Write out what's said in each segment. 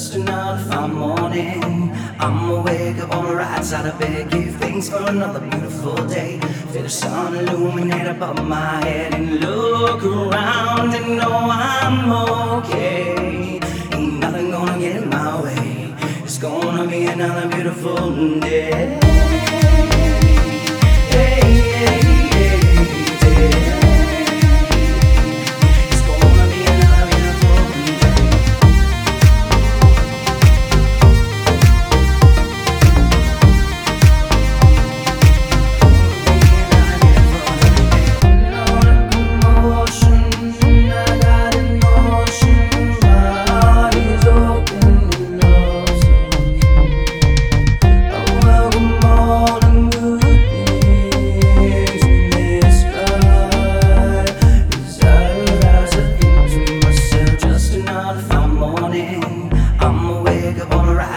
just another fine morning. I'm awake up on the right side of bed. Give thanks for another beautiful day. Feel the sun illuminate above my head and look around and know I'm okay. Ain't nothing gonna get in my way. It's gonna be another beautiful day. Hey, hey,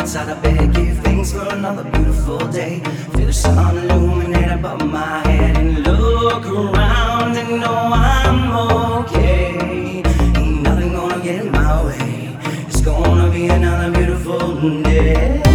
Side of bed, give thanks for another beautiful day. Feel the sun illuminate above my head and look around and know I'm okay. Ain't nothing gonna get in my way. It's gonna be another beautiful day.